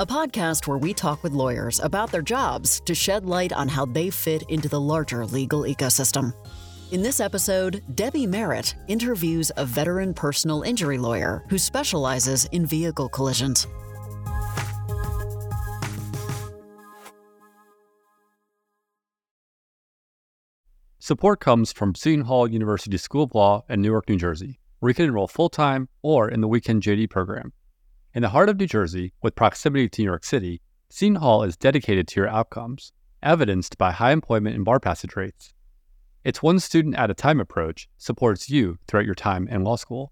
a podcast where we talk with lawyers about their jobs to shed light on how they fit into the larger legal ecosystem. In this episode, Debbie Merritt interviews a veteran personal injury lawyer who specializes in vehicle collisions. Support comes from Seton Hall University School of Law in Newark, New Jersey, where you can enroll full time or in the weekend JD program. In the heart of New Jersey, with proximity to New York City, Seton Hall is dedicated to your outcomes, evidenced by high employment and bar passage rates. Its one student at a time approach supports you throughout your time in law school.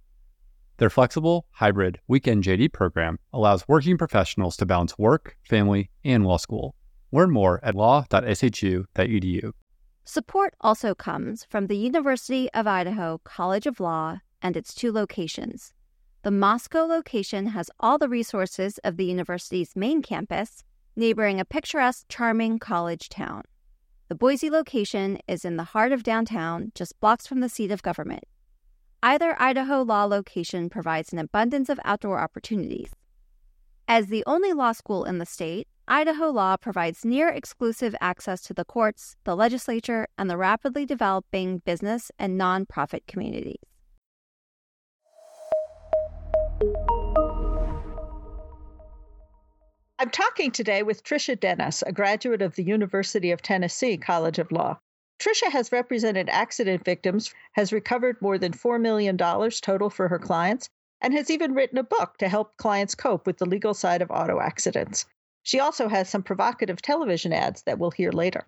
Their flexible, hybrid, weekend JD program allows working professionals to balance work, family, and law school. Learn more at law.shu.edu. Support also comes from the University of Idaho College of Law and its two locations. The Moscow location has all the resources of the university's main campus, neighboring a picturesque, charming college town. The Boise location is in the heart of downtown, just blocks from the seat of government. Either Idaho law location provides an abundance of outdoor opportunities. As the only law school in the state, Idaho law provides near exclusive access to the courts, the legislature, and the rapidly developing business and nonprofit communities. I'm talking today with Tricia Dennis, a graduate of the University of Tennessee College of Law. Tricia has represented accident victims, has recovered more than $4 million total for her clients, and has even written a book to help clients cope with the legal side of auto accidents. She also has some provocative television ads that we'll hear later.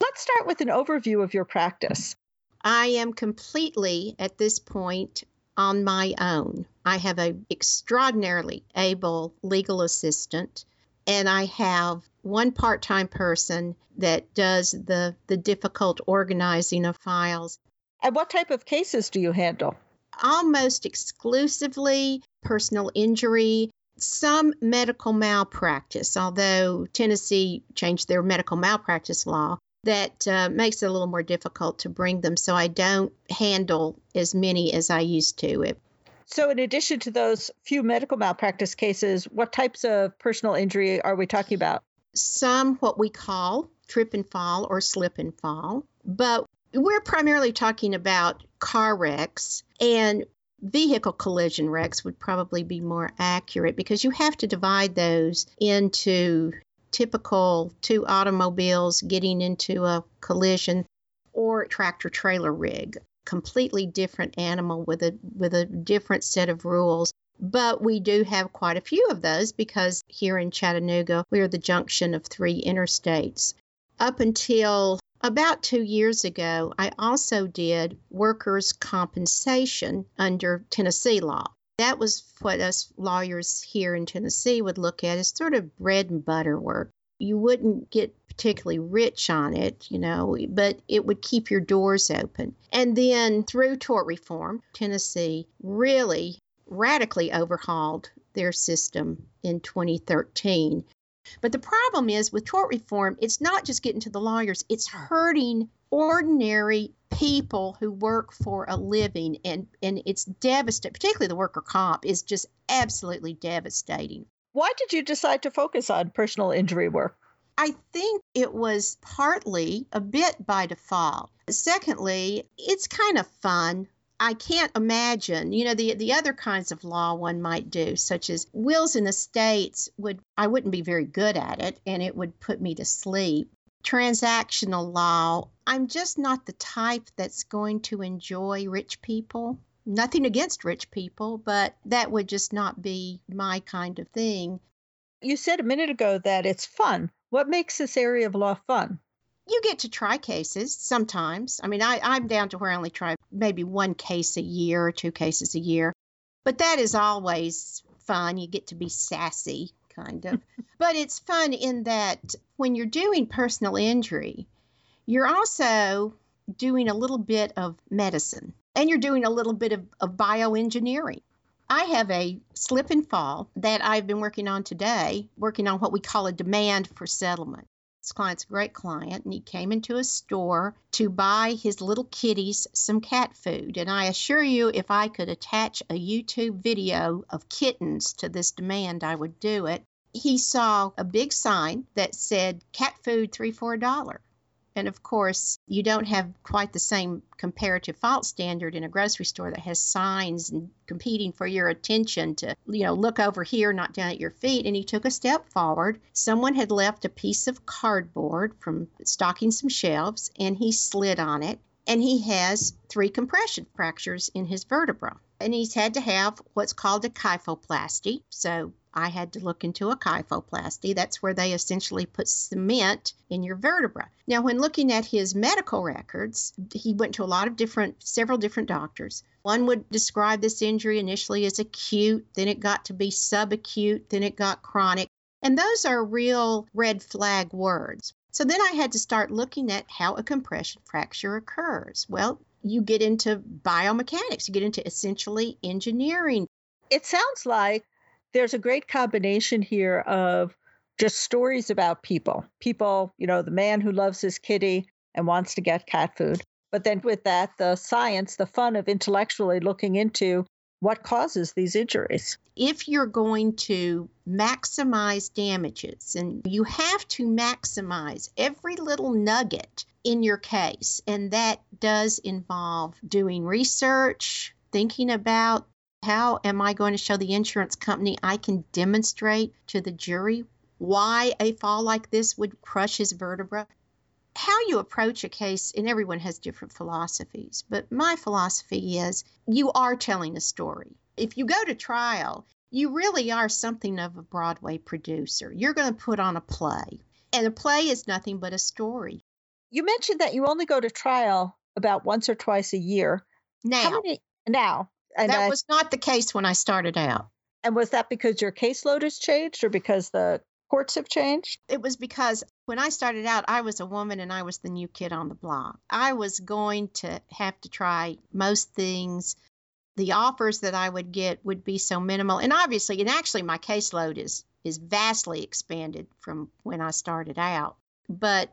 Let's start with an overview of your practice. I am completely at this point on my own. I have an extraordinarily able legal assistant, and I have one part-time person that does the the difficult organizing of files. And what type of cases do you handle? Almost exclusively personal injury some medical malpractice, although Tennessee changed their medical malpractice law, that uh, makes it a little more difficult to bring them. So I don't handle as many as I used to. It, so, in addition to those few medical malpractice cases, what types of personal injury are we talking about? Some what we call trip and fall or slip and fall, but we're primarily talking about car wrecks and vehicle collision wrecks would probably be more accurate because you have to divide those into typical two automobiles getting into a collision or tractor trailer rig completely different animal with a with a different set of rules but we do have quite a few of those because here in Chattanooga we're the junction of three interstates up until about two years ago, I also did workers' compensation under Tennessee law. That was what us lawyers here in Tennessee would look at as sort of bread and butter work. You wouldn't get particularly rich on it, you know, but it would keep your doors open. And then through tort reform, Tennessee really radically overhauled their system in 2013 but the problem is with tort reform, it's not just getting to the lawyers, it's hurting ordinary people who work for a living and and it's devastating particularly the worker comp is just absolutely devastating. Why did you decide to focus on personal injury work I think it was partly a bit by default. Secondly, it's kind of fun. I can't imagine, you know, the the other kinds of law one might do, such as wills and estates would I wouldn't be very good at it and it would put me to sleep. Transactional law, I'm just not the type that's going to enjoy rich people. Nothing against rich people, but that would just not be my kind of thing. You said a minute ago that it's fun. What makes this area of law fun? you get to try cases sometimes. I mean, I, I'm down to where I only try maybe one case a year or two cases a year, but that is always fun. You get to be sassy kind of. but it's fun in that when you're doing personal injury, you're also doing a little bit of medicine and you're doing a little bit of, of bioengineering. I have a slip and fall that I've been working on today, working on what we call a demand for settlement. This client's a great client, and he came into a store to buy his little kitties some cat food. And I assure you, if I could attach a YouTube video of kittens to this demand, I would do it. He saw a big sign that said cat food three for a dollar. And of course, you don't have quite the same comparative fault standard in a grocery store that has signs and competing for your attention to, you know, look over here, not down at your feet. And he took a step forward. Someone had left a piece of cardboard from stocking some shelves, and he slid on it. And he has three compression fractures in his vertebra. And he's had to have what's called a kyphoplasty. So I had to look into a kyphoplasty. That's where they essentially put cement in your vertebra. Now, when looking at his medical records, he went to a lot of different, several different doctors. One would describe this injury initially as acute, then it got to be subacute, then it got chronic. And those are real red flag words. So then I had to start looking at how a compression fracture occurs. Well, you get into biomechanics, you get into essentially engineering. It sounds like there's a great combination here of just stories about people. People, you know, the man who loves his kitty and wants to get cat food. But then with that, the science, the fun of intellectually looking into what causes these injuries. If you're going to maximize damages, and you have to maximize every little nugget in your case, and that does involve doing research, thinking about how am I going to show the insurance company I can demonstrate to the jury why a fall like this would crush his vertebra? How you approach a case, and everyone has different philosophies, but my philosophy is you are telling a story. If you go to trial, you really are something of a Broadway producer. You're going to put on a play, and a play is nothing but a story. You mentioned that you only go to trial about once or twice a year. Now, How many now? And that I, was not the case when I started out. And was that because your caseload has changed or because the courts have changed? It was because when I started out, I was a woman and I was the new kid on the block. I was going to have to try most things. The offers that I would get would be so minimal. And obviously, and actually, my caseload is is vastly expanded from when I started out. But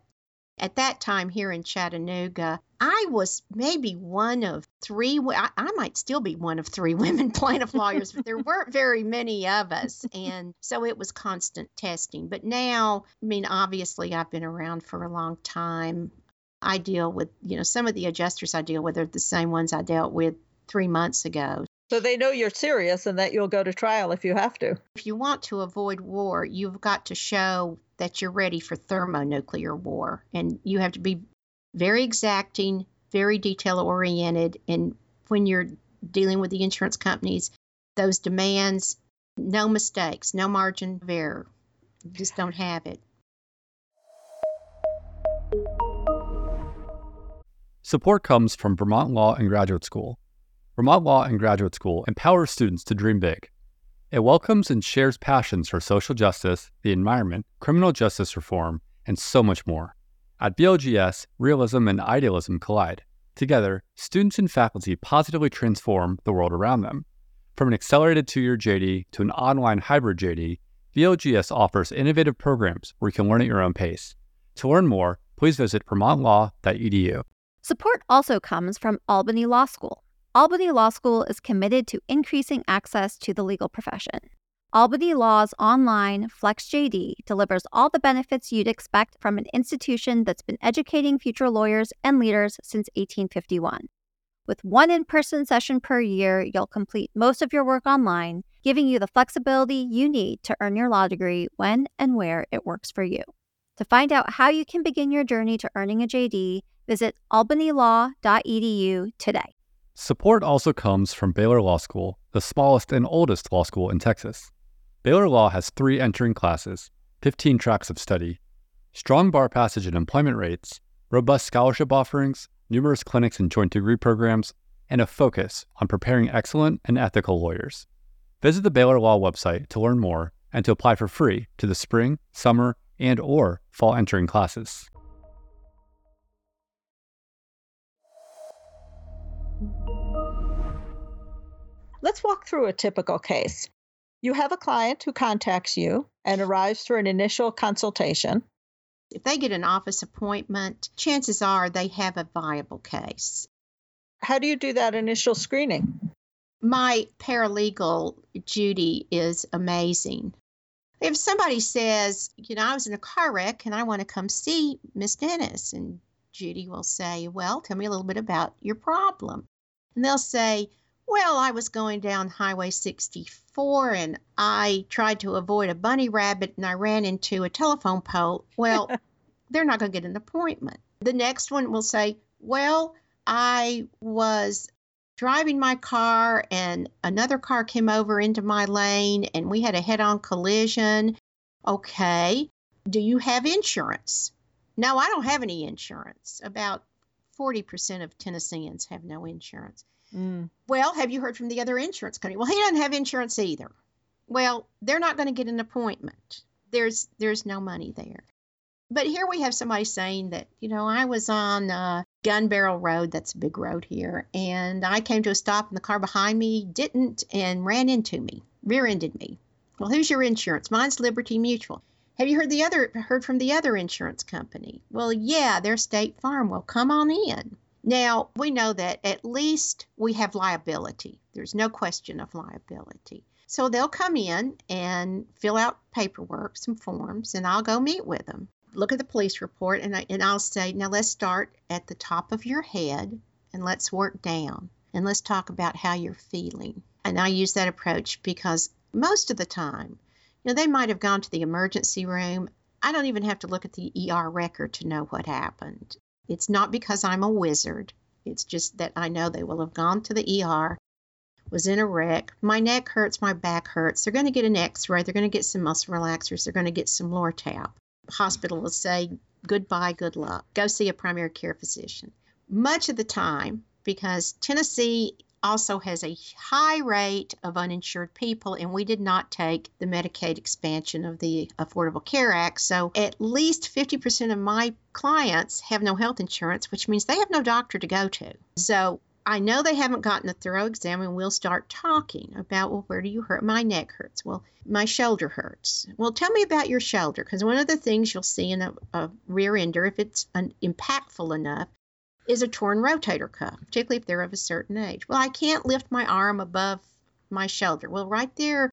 at that time here in Chattanooga, I was maybe one of three, I, might still be one of three women plaintiff lawyers, but there weren't very many of us. And so it was constant testing. But now, I mean, obviously, I've been around for a long time. I deal with, you know, some of the adjusters I deal with are the same ones I dealt with three months ago. So they know you're serious and that you'll go to trial if you have to. If you want to avoid war, you've got to show that you're ready for thermonuclear war. And you have to be very exacting, very detail oriented. And when you're dealing with the insurance companies, those demands, no mistakes, no margin of error. You just don't have it. Support comes from Vermont Law and Graduate School. Vermont Law and Graduate School empowers students to dream big. It welcomes and shares passions for social justice, the environment, criminal justice reform, and so much more. At VLGS, realism and idealism collide. Together, students and faculty positively transform the world around them. From an accelerated two year JD to an online hybrid JD, VLGS offers innovative programs where you can learn at your own pace. To learn more, please visit vermontlaw.edu. Support also comes from Albany Law School. Albany Law School is committed to increasing access to the legal profession. Albany Law's online FlexJD delivers all the benefits you'd expect from an institution that's been educating future lawyers and leaders since 1851. With one in person session per year, you'll complete most of your work online, giving you the flexibility you need to earn your law degree when and where it works for you. To find out how you can begin your journey to earning a JD, visit albanylaw.edu today. Support also comes from Baylor Law School, the smallest and oldest law school in Texas. Baylor Law has three entering classes, 15 tracks of study, strong bar passage and employment rates, robust scholarship offerings, numerous clinics and joint degree programs, and a focus on preparing excellent and ethical lawyers. Visit the Baylor Law website to learn more and to apply for free to the spring, summer, and or fall entering classes. Let's walk through a typical case. You have a client who contacts you and arrives for an initial consultation. If they get an office appointment, chances are they have a viable case. How do you do that initial screening? My paralegal, Judy, is amazing. If somebody says, you know, I was in a car wreck and I want to come see Miss Dennis, and Judy will say, well, tell me a little bit about your problem. And they'll say, well, I was going down Highway 64 and I tried to avoid a bunny rabbit and I ran into a telephone pole. Well, they're not going to get an appointment. The next one will say, well, I was driving my car and another car came over into my lane and we had a head on collision. Okay. Do you have insurance? No, I don't have any insurance. About 40% of Tennesseans have no insurance. Mm. Well, have you heard from the other insurance company? Well, he doesn't have insurance either. Well, they're not going to get an appointment. There's there's no money there. But here we have somebody saying that, you know, I was on uh, Gun Barrel Road, that's a big road here, and I came to a stop and the car behind me didn't and ran into me, rear ended me. Well, who's your insurance? Mine's Liberty Mutual. Have you heard the other heard from the other insurance company? Well, yeah, they're State Farm. Well, come on in. Now, we know that at least we have liability. There's no question of liability. So they'll come in and fill out paperwork, some forms, and I'll go meet with them. Look at the police report, and, I, and I'll say, now let's start at the top of your head and let's work down and let's talk about how you're feeling. And I use that approach because most of the time, know, they might have gone to the emergency room. I don't even have to look at the ER record to know what happened. It's not because I'm a wizard. It's just that I know they will have gone to the ER, was in a wreck. My neck hurts, my back hurts. They're going to get an x ray. They're going to get some muscle relaxers. They're going to get some Lortab. Hospital will say, goodbye, good luck. Go see a primary care physician. Much of the time, because Tennessee also has a high rate of uninsured people, and we did not take the Medicaid expansion of the Affordable Care Act. So at least 50% of my clients have no health insurance, which means they have no doctor to go to. So I know they haven't gotten a thorough exam, and we'll start talking about, well, where do you hurt? My neck hurts. Well, my shoulder hurts. Well, tell me about your shoulder, because one of the things you'll see in a, a rear ender, if it's impactful enough, is a torn rotator cuff, particularly if they're of a certain age. Well, I can't lift my arm above my shoulder. Well, right there,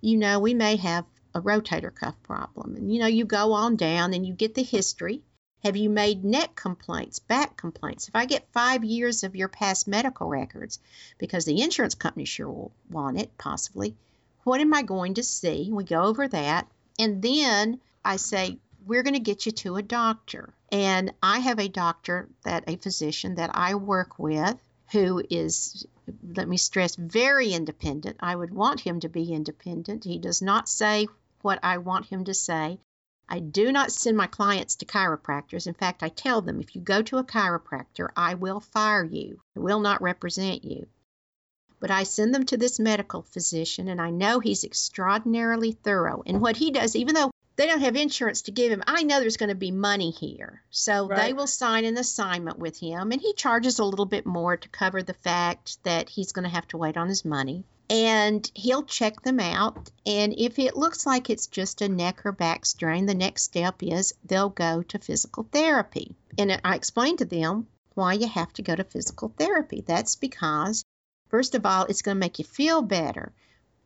you know, we may have a rotator cuff problem. And, you know, you go on down and you get the history. Have you made neck complaints, back complaints? If I get five years of your past medical records, because the insurance company sure will want it, possibly, what am I going to see? We go over that. And then I say, we're going to get you to a doctor. And I have a doctor that a physician that I work with who is, let me stress, very independent. I would want him to be independent. He does not say what I want him to say. I do not send my clients to chiropractors. In fact, I tell them if you go to a chiropractor, I will fire you. I will not represent you. But I send them to this medical physician, and I know he's extraordinarily thorough. And what he does, even though they don't have insurance to give him. I know there's going to be money here. So right. they will sign an assignment with him, and he charges a little bit more to cover the fact that he's going to have to wait on his money. And he'll check them out. And if it looks like it's just a neck or back strain, the next step is they'll go to physical therapy. And I explained to them why you have to go to physical therapy. That's because, first of all, it's going to make you feel better.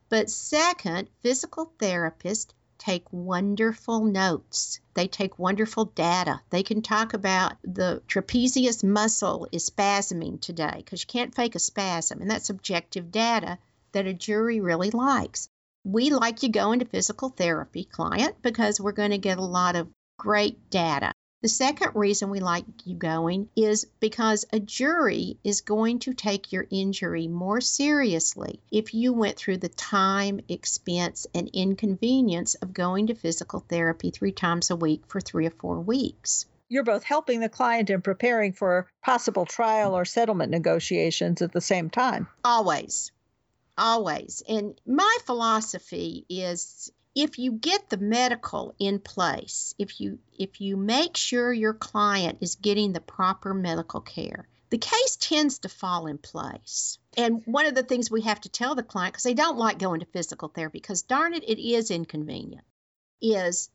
But second, physical therapists take wonderful notes. They take wonderful data. They can talk about the trapezius muscle is spasming today because you can't fake a spasm, and that's objective data that a jury really likes. We like you go into physical therapy, client, because we're going to get a lot of great data. The second reason we like you going is because a jury is going to take your injury more seriously if you went through the time, expense, and inconvenience of going to physical therapy three times a week for three or four weeks. You're both helping the client and preparing for possible trial or settlement negotiations at the same time. Always. Always. And my philosophy is if you get the medical in place, if you if you make sure your client is getting the proper medical care, the case tends to fall in place. And one of the things we have to tell the client because they don't like going to physical therapy because darn it it is inconvenient is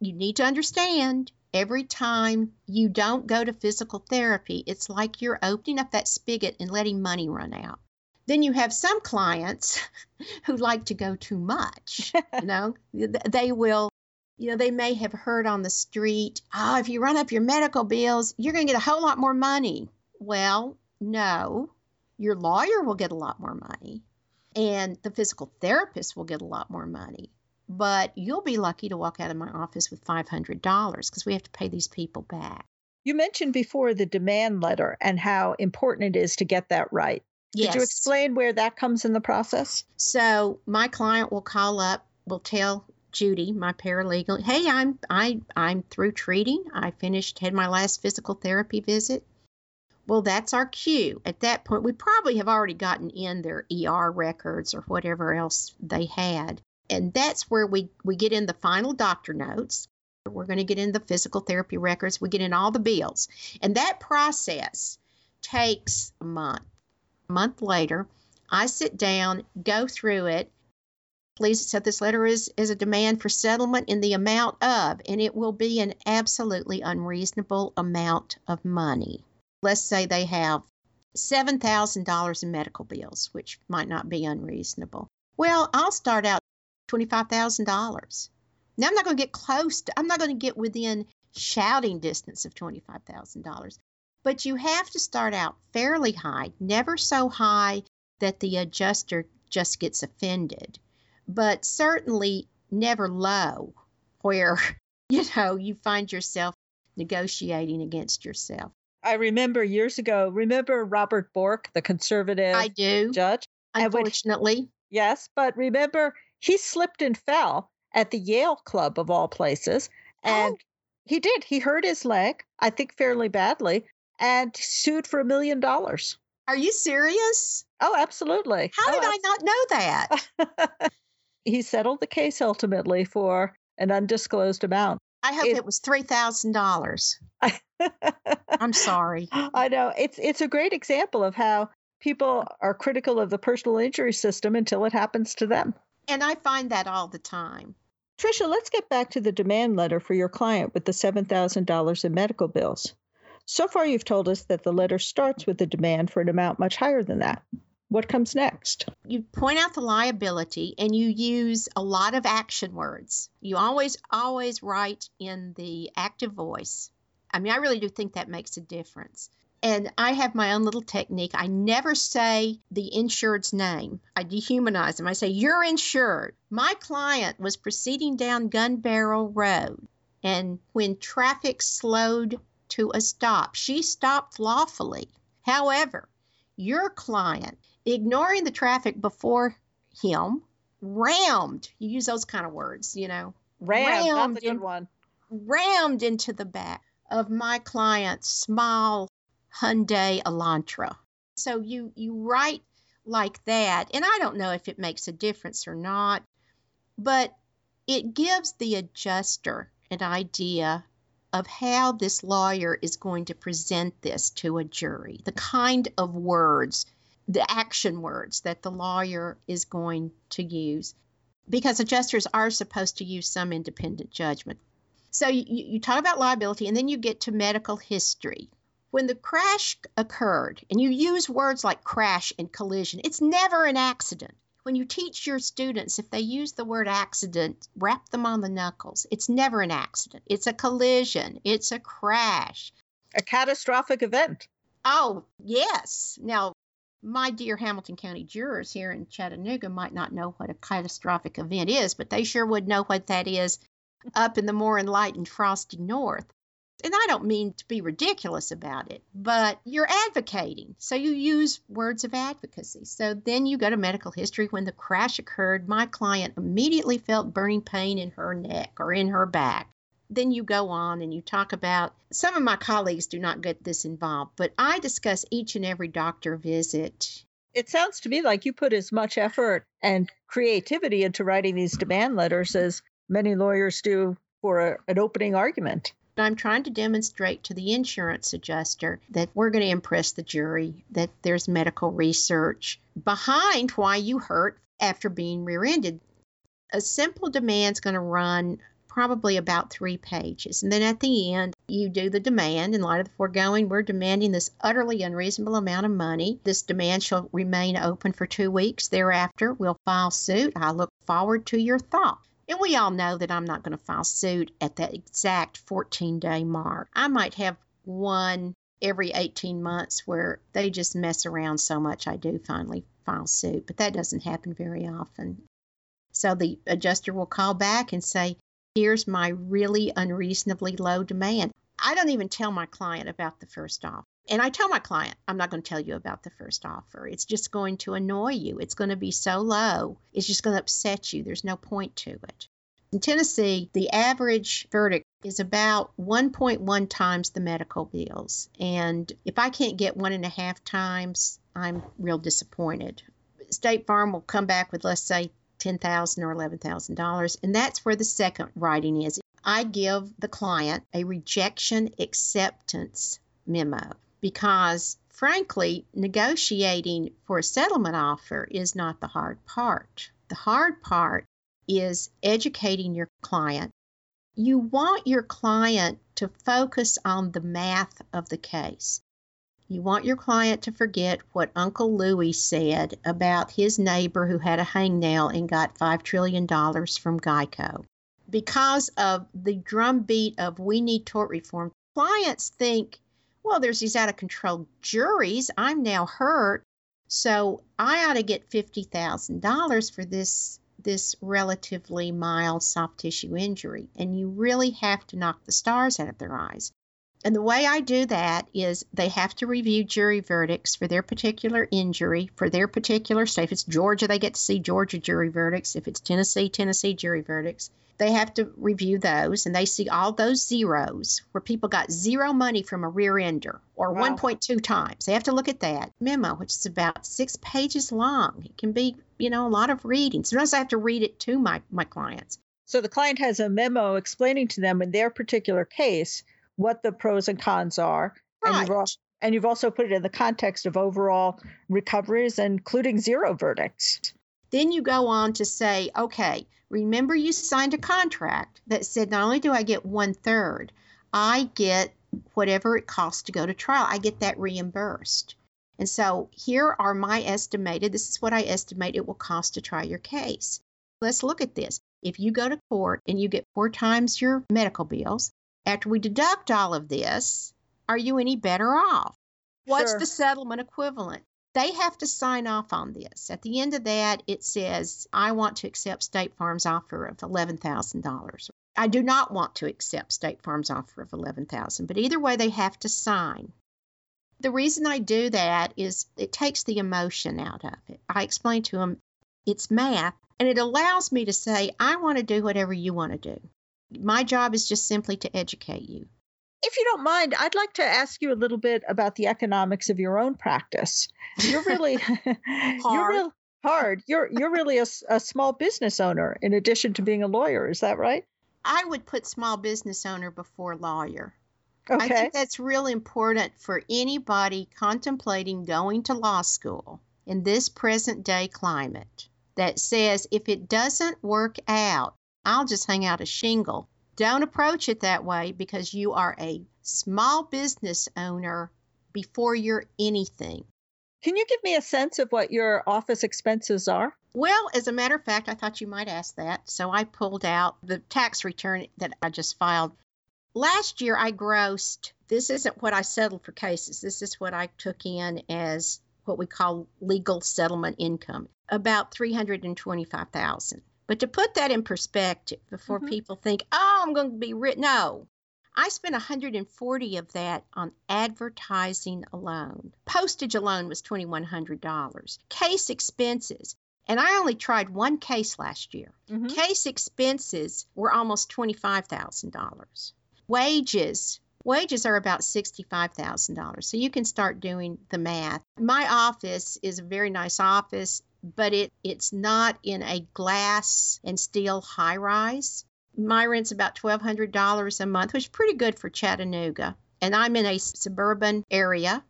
you need to understand every time you don't go to physical therapy, it's like you're opening up that spigot and letting money run out. Then you have some clients who like to go too much. you know, they will, you know, they may have heard on the street, oh, if you run up your medical bills, you're going to get a whole lot more money. Well, no, your lawyer will get a lot more money and the physical therapist will get a lot more money but you'll be lucky to walk out of my office with $500 because we have to pay these people back. You mentioned before the demand letter and how important it is to get that right. Yes. Could you explain where that comes in the process? So my client will call up, will tell Judy, my paralegal, "Hey, I'm I I'm through treating. I finished had my last physical therapy visit." Well, that's our cue. At that point, we probably have already gotten in their ER records or whatever else they had and that's where we, we get in the final doctor notes. We're going to get in the physical therapy records. We get in all the bills. And that process takes a month. A month later, I sit down, go through it. Please accept this letter is, is a demand for settlement in the amount of, and it will be an absolutely unreasonable amount of money. Let's say they have $7,000 in medical bills, which might not be unreasonable. Well, I'll start out $25,000. Now I'm not going to get close to, I'm not going to get within shouting distance of $25,000. But you have to start out fairly high, never so high that the adjuster just gets offended, but certainly never low where, you know, you find yourself negotiating against yourself. I remember years ago, remember Robert Bork, the conservative judge? I do. judge? Unfortunately. Yes, but remember he slipped and fell at the Yale Club of all places. And oh. he did. He hurt his leg, I think fairly badly, and sued for a million dollars. Are you serious? Oh, absolutely. How oh, did I not know that? he settled the case ultimately for an undisclosed amount. I hope it, it was three thousand dollars. I'm sorry. I know it's it's a great example of how people are critical of the personal injury system until it happens to them. And I find that all the time. Tricia, let's get back to the demand letter for your client with the $7,000 in medical bills. So far, you've told us that the letter starts with a demand for an amount much higher than that. What comes next? You point out the liability and you use a lot of action words. You always, always write in the active voice. I mean, I really do think that makes a difference. And I have my own little technique. I never say the insured's name. I dehumanize them. I say, Your insured. My client was proceeding down Gun Barrel Road, and when traffic slowed to a stop, she stopped lawfully. However, your client, ignoring the traffic before him, rammed, you use those kind of words, you know, rammed, rammed that's a good one. Rammed into the back of my client's small Hyundai Elantra. So you you write like that, and I don't know if it makes a difference or not, but it gives the adjuster an idea of how this lawyer is going to present this to a jury, the kind of words, the action words that the lawyer is going to use, because adjusters are supposed to use some independent judgment. So you, you talk about liability, and then you get to medical history when the crash occurred, and you use words like crash and collision, it's never an accident. When you teach your students, if they use the word accident, rap them on the knuckles. It's never an accident. It's a collision. It's a crash. A catastrophic event. Oh, yes. Now, my dear Hamilton County jurors here in Chattanooga might not know what a catastrophic event is, but they sure would know what that is up in the more enlightened frosty north and I don't mean to be ridiculous about it, but you're advocating. So you use words of advocacy. So then you go to medical history. When the crash occurred, my client immediately felt burning pain in her neck or in her back. Then you go on and you talk about some of my colleagues do not get this involved, but I discuss each and every doctor visit It sounds to me like you put as much effort and creativity into writing these demand letters as many lawyers do for a, an opening argument. I'm trying to demonstrate to the insurance adjuster that we're going to impress the jury, that there's medical research behind why you hurt after being rear ended. A simple demand's going to run probably about three pages. And then at the end, you do the demand. In light of the foregoing, we're demanding this utterly unreasonable amount of money. This demand shall remain open for two weeks. Thereafter, we'll file suit. I look forward to your thought. And we all know that I'm not going to file suit at that exact 14 day mark. I might have one every 18 months where they just mess around so much I do finally file suit, but that doesn't happen very often. So the adjuster will call back and say, Here's my really unreasonably low demand. I don't even tell my client about the first offer. And I tell my client, I'm not going to tell you about the first offer. It's just going to annoy you. It's going to be so low. It's just going to upset you. There's no point to it. In Tennessee, the average verdict is about 1.1 times the medical bills. And if I can't get one and a half times, I'm real disappointed. State Farm will come back with, let's say, 10,000 or $11,000. And that's where the second writing is. I give the client a rejection acceptance memo because frankly, negotiating for a settlement offer is not the hard part. The hard part is educating your client. You want your client to focus on the math of the case. You want your client to forget what Uncle Louis said about his neighbor who had a hangnail and got $5 trillion from Geico. Because of the drumbeat of we need tort reform, clients think well, there's these out of control juries. I'm now hurt. So I ought to get $50,000 for this this relatively mild soft tissue injury. And you really have to knock the stars out of their eyes. And the way I do that is they have to review jury verdicts for their particular injury, for their particular state. If it's Georgia, they get to see Georgia jury verdicts. If it's Tennessee, Tennessee jury verdicts. They have to review those and they see all those zeros where people got zero money from a rear ender or wow. 1.2 times. They have to look at that memo, which is about six pages long. It can be, you know, a lot of reading. Sometimes I have to read it to my, my clients. So the client has a memo explaining to them in their particular case what the pros and cons are. Right. And you've, also, and you've also put it in the context of overall recoveries, including zero verdicts. Then you go on to say, okay, remember you signed a contract that said not only do I get one third, I get whatever it costs to go to trial, I get that reimbursed. And so here are my estimated, this is what I estimate it will cost to try your case. Let's look at this. If you go to court and you get four times your medical bills, after we deduct all of this, are you any better off? What's sure. the settlement equivalent? They have to sign off on this. At the end of that, it says, I want to accept State Farm's offer of $11,000. I do not want to accept State Farm's offer of 11,000, but either way, they have to sign. The reason I do that is it takes the emotion out of it. I explain to them it's math, and it allows me to say, I want to do whatever you want to do. My job is just simply to educate you. If you don't mind, I'd like to ask you a little bit about the economics of your own practice. You're really you're real hard. You're you're really a, a small business owner in addition to being a lawyer. Is that right? I would put small business owner before lawyer. Okay. I think that's real important for anybody contemplating going to law school in this present day climate that says if it doesn't work out, I'll just hang out a shingle don't approach it that way because you are a small business owner before you're anything. Can you give me a sense of what your office expenses are? Well, as a matter of fact, I thought you might ask that. So I pulled out the tax return that I just filed. Last year, I grossed, this isn't what I settled for cases, this is what I took in as what we call legal settlement income, about 325,000. But to put that in perspective, before mm-hmm. people think, "Oh, I'm going to be rich," no, I spent 140 of that on advertising alone. Postage alone was $2,100. Case expenses, and I only tried one case last year. Mm-hmm. Case expenses were almost $25,000. Wages Wages are about $65,000. So you can start doing the math. My office is a very nice office, but it, it's not in a glass and steel high rise. My rent's about $1,200 a month, which is pretty good for Chattanooga. And I'm in a suburban area.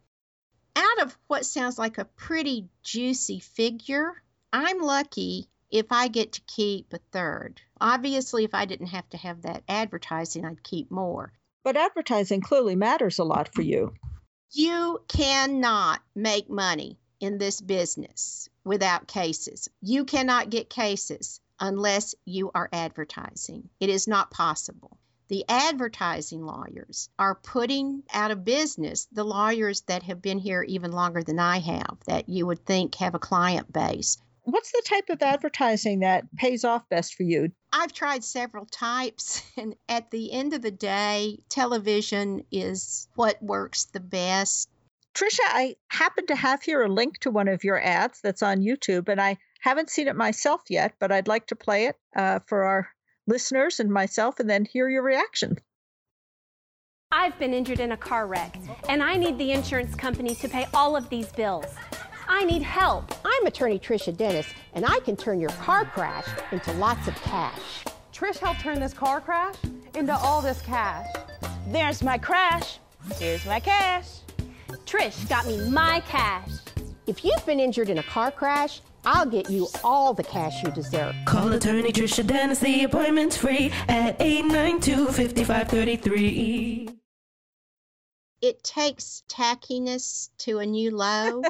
Out of what sounds like a pretty juicy figure, I'm lucky if I get to keep a third. Obviously, if I didn't have to have that advertising, I'd keep more. But advertising clearly matters a lot for you. You cannot make money in this business without cases. You cannot get cases unless you are advertising. It is not possible. The advertising lawyers are putting out of business the lawyers that have been here even longer than I have, that you would think have a client base. What's the type of advertising that pays off best for you? I've tried several types, and at the end of the day, television is what works the best. Tricia, I happen to have here a link to one of your ads that's on YouTube, and I haven't seen it myself yet, but I'd like to play it uh, for our listeners and myself and then hear your reaction. I've been injured in a car wreck, and I need the insurance company to pay all of these bills. I need help. I'm attorney Trisha Dennis, and I can turn your car crash into lots of cash. Trish helped turn this car crash into all this cash. There's my crash. Here's my cash. Trish got me my cash. If you've been injured in a car crash, I'll get you all the cash you deserve. Call attorney Trisha Dennis. The appointment's free at 892 5533. It takes tackiness to a new low.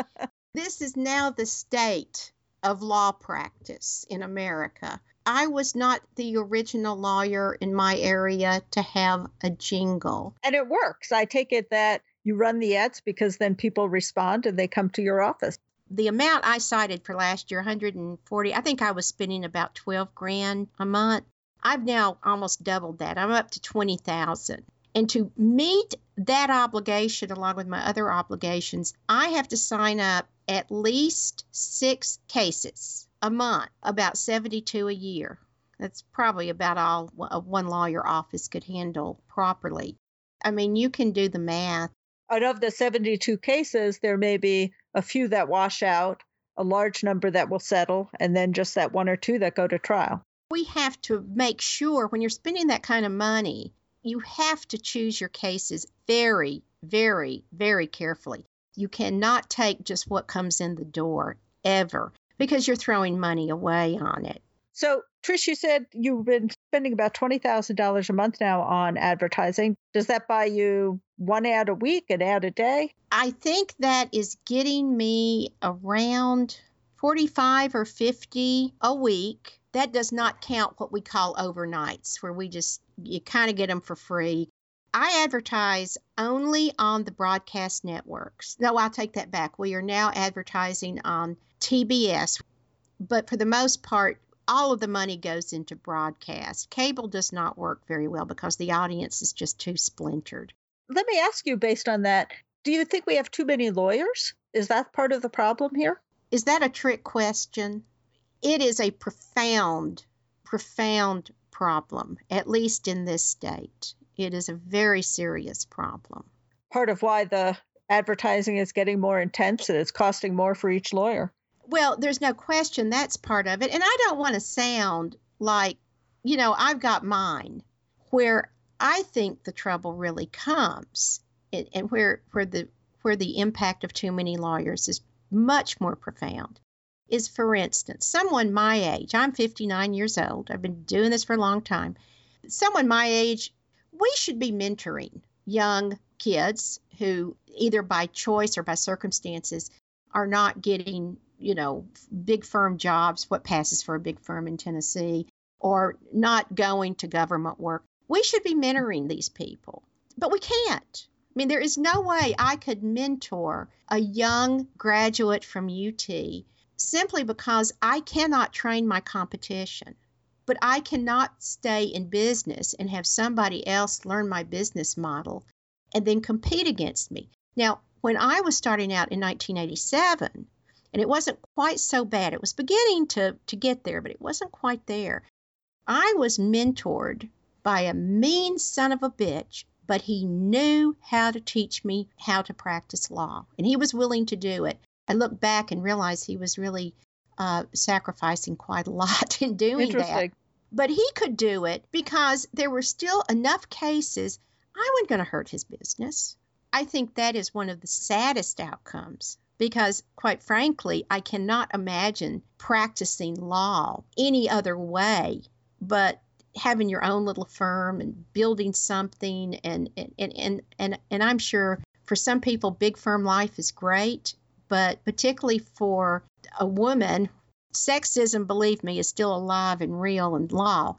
this is now the state of law practice in America. I was not the original lawyer in my area to have a jingle. And it works. I take it that you run the ads because then people respond and they come to your office. The amount I cited for last year, 140, I think I was spending about 12 grand a month. I've now almost doubled that. I'm up to 20,000. And to meet that obligation along with my other obligations, I have to sign up at least six cases a month, about 72 a year. That's probably about all one lawyer office could handle properly. I mean, you can do the math. Out of the 72 cases, there may be a few that wash out, a large number that will settle, and then just that one or two that go to trial. We have to make sure when you're spending that kind of money you have to choose your cases very, very, very carefully. You cannot take just what comes in the door ever because you're throwing money away on it. So, Trish, you said you've been spending about $20,000 a month now on advertising. Does that buy you one ad a week, an ad a day? I think that is getting me around 45 or 50 a week. That does not count what we call overnights, where we just you kind of get them for free. I advertise only on the broadcast networks. No, I'll take that back. We are now advertising on TBS, but for the most part, all of the money goes into broadcast. Cable does not work very well because the audience is just too splintered. Let me ask you, based on that, do you think we have too many lawyers? Is that part of the problem here? Is that a trick question? It is a profound, profound problem, at least in this state. It is a very serious problem. Part of why the advertising is getting more intense and it's costing more for each lawyer. Well, there's no question that's part of it. And I don't want to sound like, you know, I've got mine. Where I think the trouble really comes and, where where the where the impact of too many lawyers is much more profound is, for instance, someone my age, I'm 59 years old, I've been doing this for a long time. Someone my age, we should be mentoring young kids who, either by choice or by circumstances, are not getting, you know, big firm jobs, what passes for a big firm in Tennessee, or not going to government work. We should be mentoring these people, but we can't. I mean, there is no way I could mentor a young graduate from UT simply because I cannot train my competition. But I cannot stay in business and have somebody else learn my business model and then compete against me. Now, when I was starting out in 1987, and it wasn't quite so bad, it was beginning to, to get there, but it wasn't quite there. I was mentored by a mean son of a bitch, but he knew how to teach me how to practice law, and he was willing to do it. I look back and realize he was really uh, sacrificing quite a lot in doing that. But he could do it because there were still enough cases. I wasn't going to hurt his business. I think that is one of the saddest outcomes because, quite frankly, I cannot imagine practicing law any other way but having your own little firm and building something and and and and, and I'm sure for some people big firm life is great but particularly for a woman sexism believe me is still alive and real and law.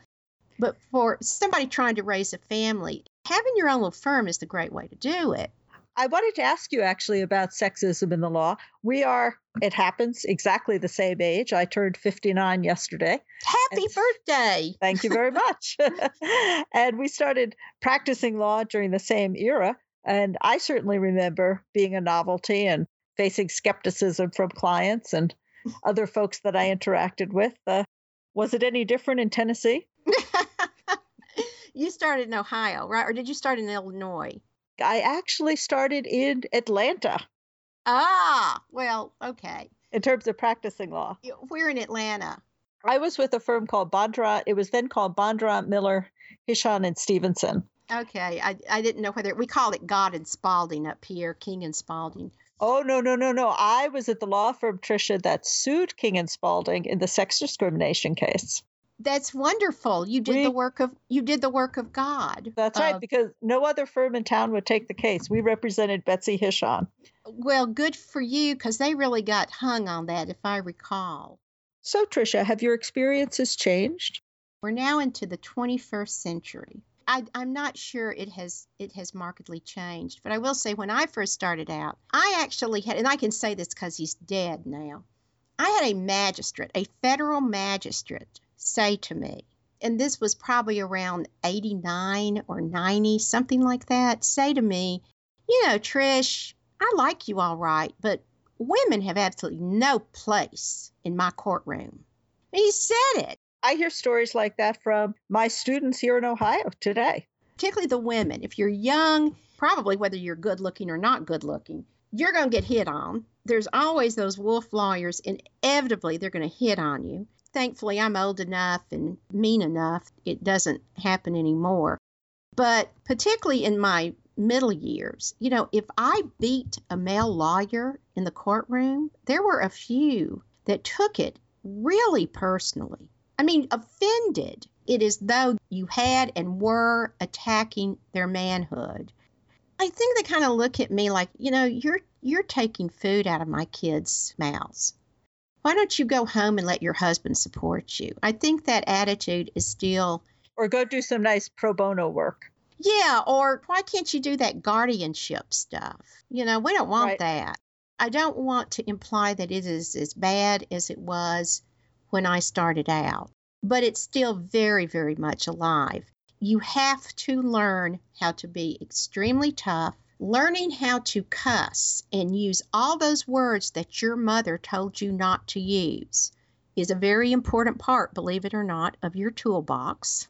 But for somebody trying to raise a family having your own little firm is the great way to do it I wanted to ask you actually about sexism in the law. We are, it happens, exactly the same age. I turned 59 yesterday. Happy and, birthday. Thank you very much. and we started practicing law during the same era. And I certainly remember being a novelty and facing skepticism from clients and other folks that I interacted with. Uh, was it any different in Tennessee? you started in Ohio, right? Or did you start in Illinois? I actually started in Atlanta. Ah, well, okay. In terms of practicing law. We're in Atlanta. I was with a firm called Bondurant. It was then called Bondurant Miller, Hishon, and Stevenson. Okay. I, I didn't know whether we called it God and Spalding up here, King and Spalding. Oh, no, no, no, no. I was at the law firm, Tricia, that sued King and Spalding in the sex discrimination case. That's wonderful. You did we, the work of you did the work of God. That's right, uh, because no other firm in town would take the case. We represented Betsy Hishon. Well, good for you, because they really got hung on that, if I recall. So, Tricia, have your experiences changed? We're now into the 21st century. I, am not sure it has it has markedly changed, but I will say when I first started out, I actually had, and I can say this because he's dead now. I had a magistrate, a federal magistrate, say to me, and this was probably around 89 or 90, something like that, say to me, You know, Trish, I like you all right, but women have absolutely no place in my courtroom. He said it. I hear stories like that from my students here in Ohio today. Particularly the women. If you're young, probably whether you're good looking or not good looking, you're going to get hit on. There's always those wolf lawyers, inevitably, they're going to hit on you. Thankfully, I'm old enough and mean enough, it doesn't happen anymore. But particularly in my middle years, you know, if I beat a male lawyer in the courtroom, there were a few that took it really personally. I mean, offended. It is though you had and were attacking their manhood. I think they kind of look at me like, you know, you're you're taking food out of my kids' mouths why don't you go home and let your husband support you? I think that attitude is still. Or go do some nice pro bono work. Yeah, or why can't you do that guardianship stuff? You know, we don't want right. that. I don't want to imply that it is as bad as it was when I started out, but it's still very, very much alive. You have to learn how to be extremely tough learning how to cuss and use all those words that your mother told you not to use is a very important part, believe it or not, of your toolbox.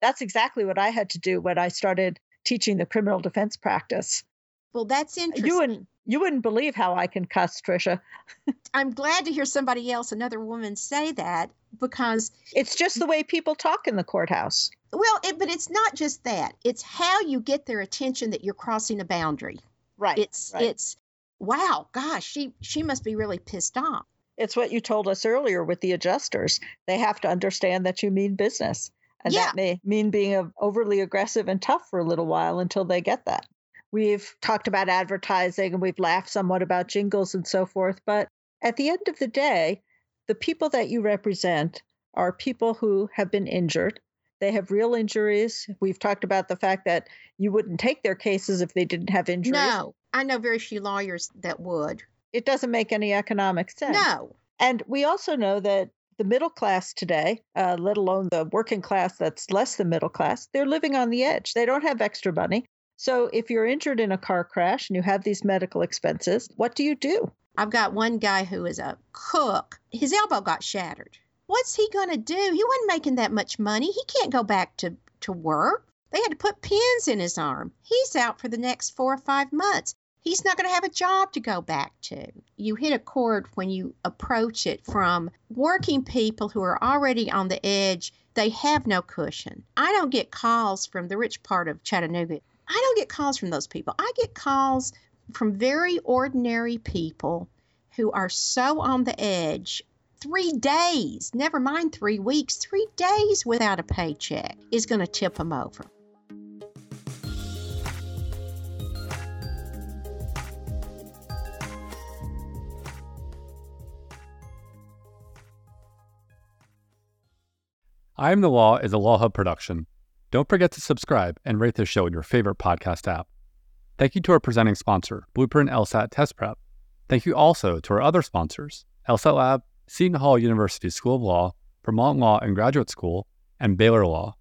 That's exactly what I had to do when I started teaching the criminal defense practice. Well, that's interesting. You wouldn't, you wouldn't believe how I can cuss, Tricia. I'm glad to hear somebody else, another woman, say that because it's just the way people talk in the courthouse. Well, it, but it's not just that. It's how you get their attention that you're crossing a boundary. Right. It's right. it's wow, gosh, she she must be really pissed off. It's what you told us earlier with the adjusters. They have to understand that you mean business. And yeah. that may mean being overly aggressive and tough for a little while until they get that. We've talked about advertising and we've laughed somewhat about jingles and so forth. But at the end of the day, the people that you represent are people who have been injured they have real injuries. We've talked about the fact that you wouldn't take their cases if they didn't have injuries. No, I know very few lawyers that would. It doesn't make any economic sense. No. And we also know that the middle class today, uh, let alone the working class that's less than middle class, they're living on the edge. They don't have extra money. So if you're injured in a car crash and you have these medical expenses, what do you do? I've got one guy who is a cook. His elbow got shattered what's he going to do? He wasn't making that much money. He can't go back to, to work. They had to put pins in his arm. He's out for the next four or five months. He's not going to have a job to go back to. You hit a chord when you approach it from working people who are already on the edge. They have no cushion. I don't get calls from the rich part of Chattanooga. I don't get calls from those people. I get calls from very ordinary people who are so on the edge three days, never mind three weeks, three days without a paycheck is going to tip them over. I Am the Law is a Law Hub production. Don't forget to subscribe and rate this show in your favorite podcast app. Thank you to our presenting sponsor, Blueprint LSAT Test Prep. Thank you also to our other sponsors, LSAT Lab, Seton Hall University School of Law, Vermont Law and Graduate School, and Baylor Law.